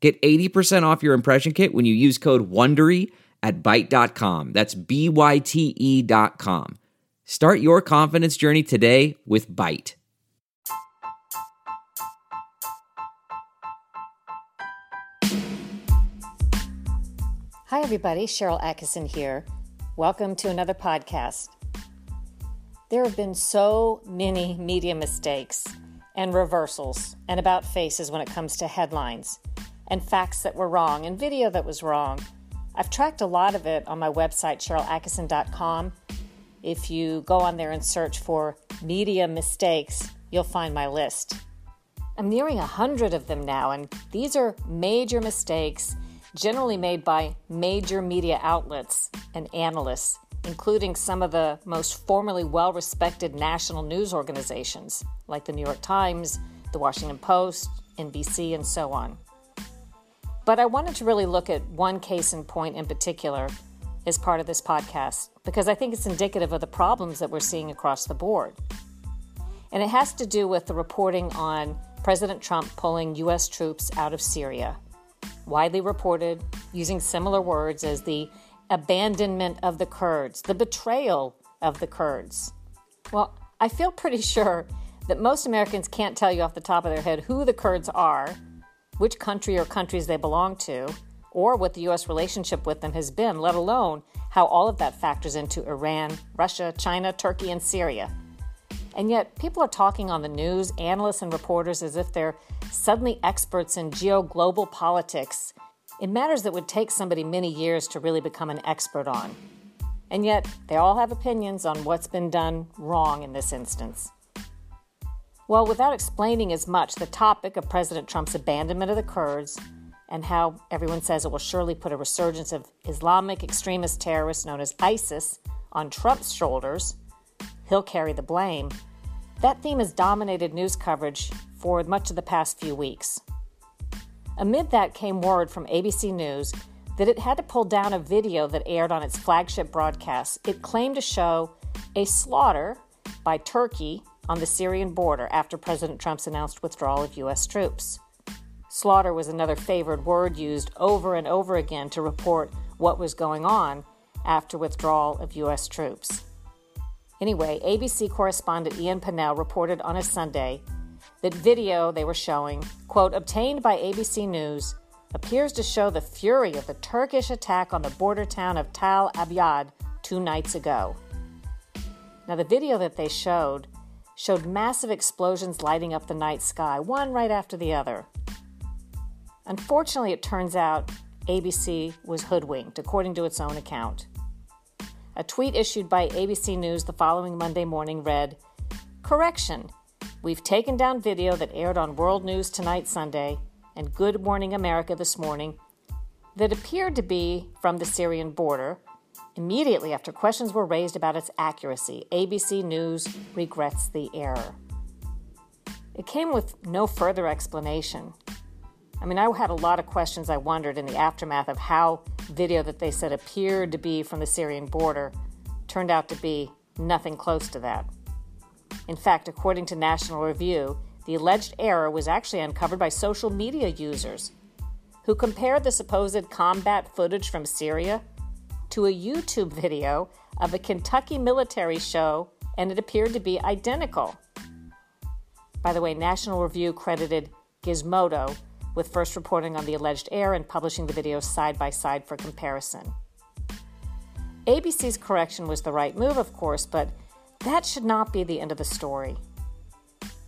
Get 80% off your impression kit when you use code WONDERY at Byte.com. That's B-Y-T-E dot com. Start your confidence journey today with Byte. Hi, everybody. Sharyl Attkisson here. Welcome to another podcast. There have been so many media mistakes and reversals and about faces when it comes to headlines and facts that were wrong and video that was wrong. I've tracked a lot of it on my website, SharylAttkisson.com. If you go on there and search for media mistakes, you'll find my list. I'm nearing a hundred of them now, and these are major mistakes generally made by major media outlets and analysts, including some of the most formally well respected national news organizations like the New York Times, the Washington Post, NBC, and so on. But I wanted to really look at one case in point in particular as part of this podcast because I think it's indicative of the problems that we're seeing across the board. And it has to do with the reporting on President Trump pulling U.S. troops out of Syria, widely reported using similar words as the abandonment of the Kurds, the betrayal of the Kurds. Well, I feel pretty sure that most Americans can't tell you off the top of their head who the Kurds are which country or countries they belong to, or what the U.S. relationship with them has been, let alone how all of that factors into Iran, Russia, China, Turkey, and Syria. And yet, people are talking on the news, analysts and reporters, as if they're suddenly experts in geo global politics in matters that would take somebody many years to really become an expert on. And yet, they all have opinions on what's been done wrong in this instance. Well, without explaining as much the topic of President Trump's abandonment of the Kurds and how everyone says it will surely put a resurgence of Islamic extremist terrorists known as ISIS on Trump's shoulders, he'll carry the blame. That theme has dominated news coverage for much of the past few weeks. Amid that came word from ABC News that it had to pull down a video that aired on its flagship broadcast. It claimed to show a slaughter by Turkey on the Syrian border after President Trump's announced withdrawal of U.S. troops. Slaughter was another favored word used over and over again to report what was going on after withdrawal of U.S. troops. Anyway, ABC correspondent Ian Pannell reported on a Sunday that video they were showing, quote, obtained by ABC News, appears to show the fury of the Turkish attack on the border town of Tal Abyad two nights ago. Now, the video that they showed showed massive explosions lighting up the night sky, one right after the other. Unfortunately, it turns out ABC was hoodwinked, according to its own account. A tweet issued by ABC News the following Monday morning read Correction. We've taken down video that aired on World News Tonight Sunday and Good Morning America this morning that appeared to be from the Syrian border Immediately after questions were raised about its accuracy, ABC News regrets the error. It came with no further explanation. I mean, I had a lot of questions I wondered in the aftermath of how video that they said appeared to be from the Syrian border turned out to be nothing close to that. In fact, according to National Review, the alleged error was actually uncovered by social media users who compared the supposed combat footage from Syria to a YouTube video of a Kentucky military show, and it appeared to be identical. By the way, National Review credited Gizmodo with first reporting on the alleged error and publishing the videos side by side for comparison. ABC's correction was the right move, of course, but that should not be the end of the story.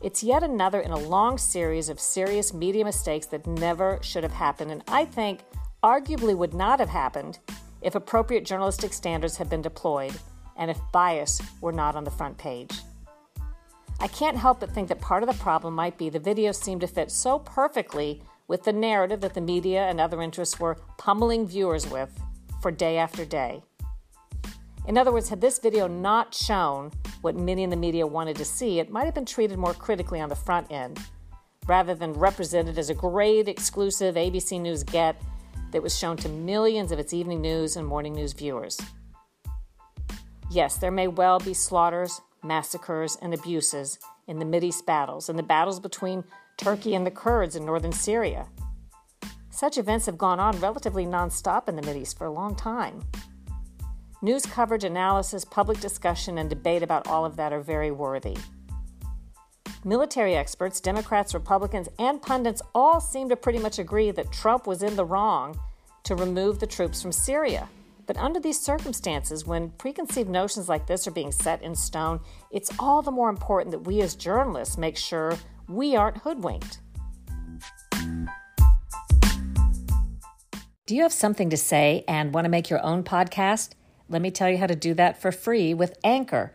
It's yet another in a long series of serious media mistakes that never should have happened, and I think arguably would not have happened if appropriate journalistic standards had been deployed, and if bias were not on the front page. I can't help but think that part of the problem might be the videos seemed to fit so perfectly with the narrative that the media and other interests were pummeling viewers with for day after day. In other words, had this video not shown what many in the media wanted to see, it might have been treated more critically on the front end, rather than represented as a great exclusive ABC News get that was shown to millions of its evening news and morning news viewers. Yes, there may well be slaughters, massacres, and abuses in the Mideast battles and the battles between Turkey and the Kurds in northern Syria. Such events have gone on relatively nonstop in the Mideast for a long time. News coverage, analysis, public discussion, and debate about all of that are very worthy. Military experts, Democrats, Republicans, and pundits all seem to pretty much agree that Trump was in the wrong to remove the troops from Syria. But under these circumstances, when preconceived notions like this are being set in stone, it's all the more important that we as journalists make sure we aren't hoodwinked. Do you have something to say and want to make your own podcast? Let me tell you how to do that for free with Anchor.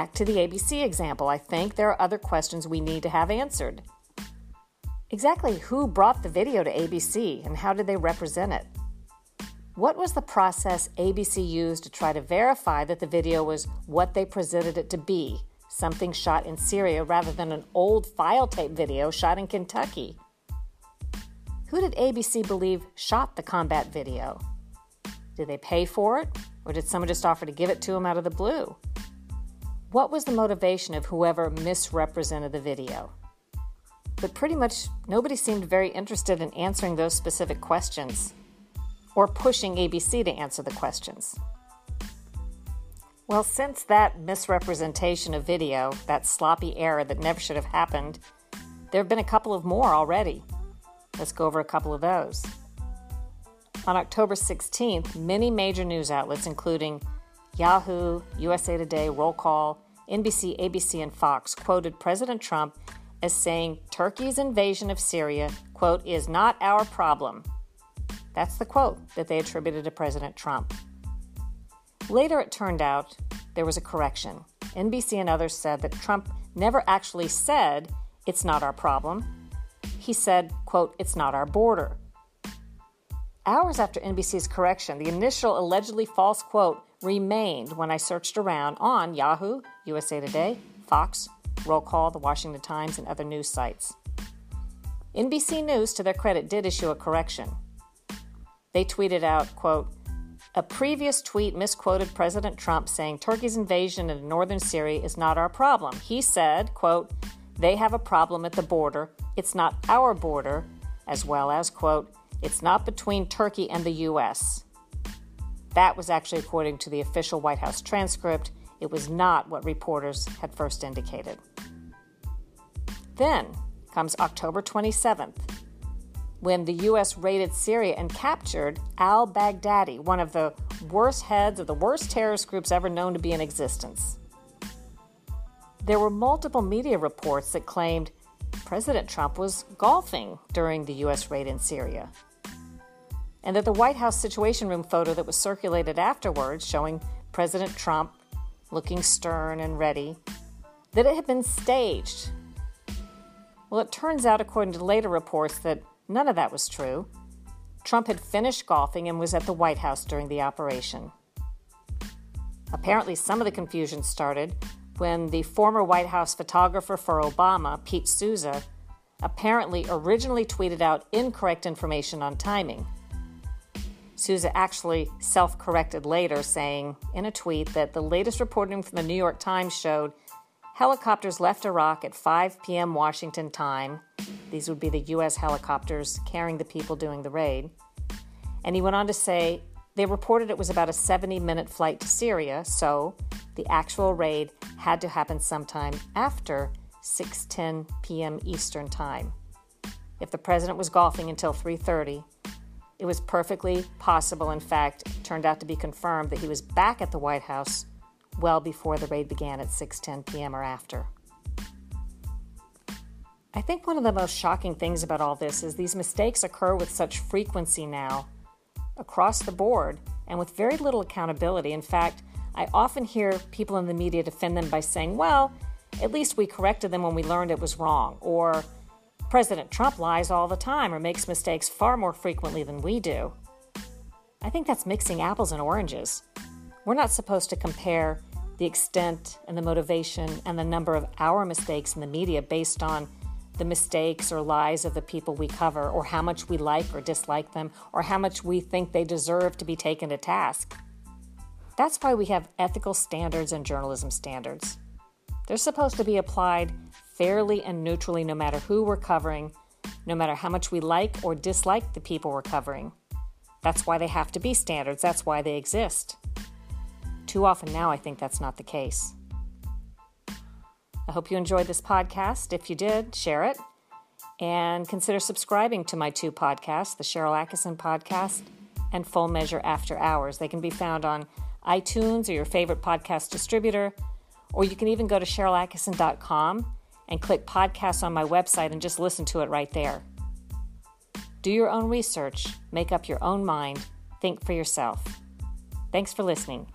Back to the ABC example, I think there are other questions we need to have answered. Exactly who brought the video to ABC and how did they represent it? What was the process ABC used to try to verify that the video was what they presented it to be something shot in Syria rather than an old file tape video shot in Kentucky. Who did ABC believe shot the combat video? Did they pay for it, or did someone just offer to give it to them out of the blue? What was the motivation of whoever misrepresented the video? But pretty much nobody seemed very interested in answering those specific questions or pushing ABC to answer the questions. Well, since that misrepresentation of video, that sloppy error that never should have happened, there have been a couple of more already. Let's go over a couple of those. On October 16th, many major news outlets, including Yahoo, USA Today, Roll Call, NBC, ABC, and Fox, quoted President Trump as saying Turkey's invasion of Syria, quote, is not our problem. That's the quote that they attributed to President Trump. Later, it turned out there was a correction. NBC and others said that Trump never actually said, it's not our problem. He said, quote, it's not our border. Hours after NBC's correction, the initial allegedly false quote remained when I searched around on Yahoo, USA Today, Fox, Roll Call, The Washington Times, and other news sites. NBC News, to their credit, did issue a correction. They tweeted out, quote, a previous tweet misquoted President Trump saying Turkey's invasion of northern Syria is not our problem. He said, quote, they have a problem at the border. It's not our border, as well as, quote, it's not between Turkey and the U.S. That was actually according to the official White House transcript. It was not what reporters had first indicated. Then comes October 27th when the U.S. raided Syria and captured al Baghdadi, one of the worst heads of the worst terrorist groups ever known to be in existence. There were multiple media reports that claimed President Trump was golfing during the U.S. raid in Syria. And that the White House Situation Room photo that was circulated afterwards, showing President Trump looking stern and ready, that it had been staged. Well, it turns out, according to later reports, that None of that was true. Trump had finished golfing and was at the White House during the operation. Apparently, some of the confusion started when the former White House photographer for Obama, Pete Souza, apparently originally tweeted out incorrect information on timing. Souza actually self corrected later, saying in a tweet that the latest reporting from the New York Times showed helicopters left Iraq at 5 p.m. Washington time these would be the U.S. helicopters carrying the people doing the raid. And he went on to say they reported it was about a 70 minute flight to Syria, so the the actual raid had to happen sometime after 6:10 p.m. Eastern Time. If the president was golfing until 3:30, it was perfectly possible, in fact, turned out to be confirmed that he was back at the White House well before the raid began at 6:10 p.m. or after. I think one of the most shocking things about all this is these mistakes occur with such frequency now across the board and with very little accountability. In fact, I often hear people in the media defend them by saying, well, at least we corrected them when we learned it was wrong, or President Trump lies all the time or makes mistakes far more frequently than we do. I think that's mixing apples and oranges. We're not supposed to compare the extent and the motivation and the number of our mistakes in the media based on the mistakes or lies of the people we cover, or how much we like or dislike them, or how much we think they deserve to be taken to task. That's why we have ethical standards and journalism standards. They're supposed to be applied fairly and neutrally no matter who we're covering, no matter how much we like or dislike the people we're covering. That's why they have to be standards, that's why they exist. Too often now, I think that's not the case. I hope you enjoyed this podcast. If you did, share it and consider subscribing to my two podcasts, the Sharyl Attkisson podcast and Full Measure After Hours. They can be found on iTunes or your favorite podcast distributor, or you can even go to SharylAttkisson.com and click podcasts on my website and just listen to it right there. Do your own research, make up your own mind, think for yourself. Thanks for listening.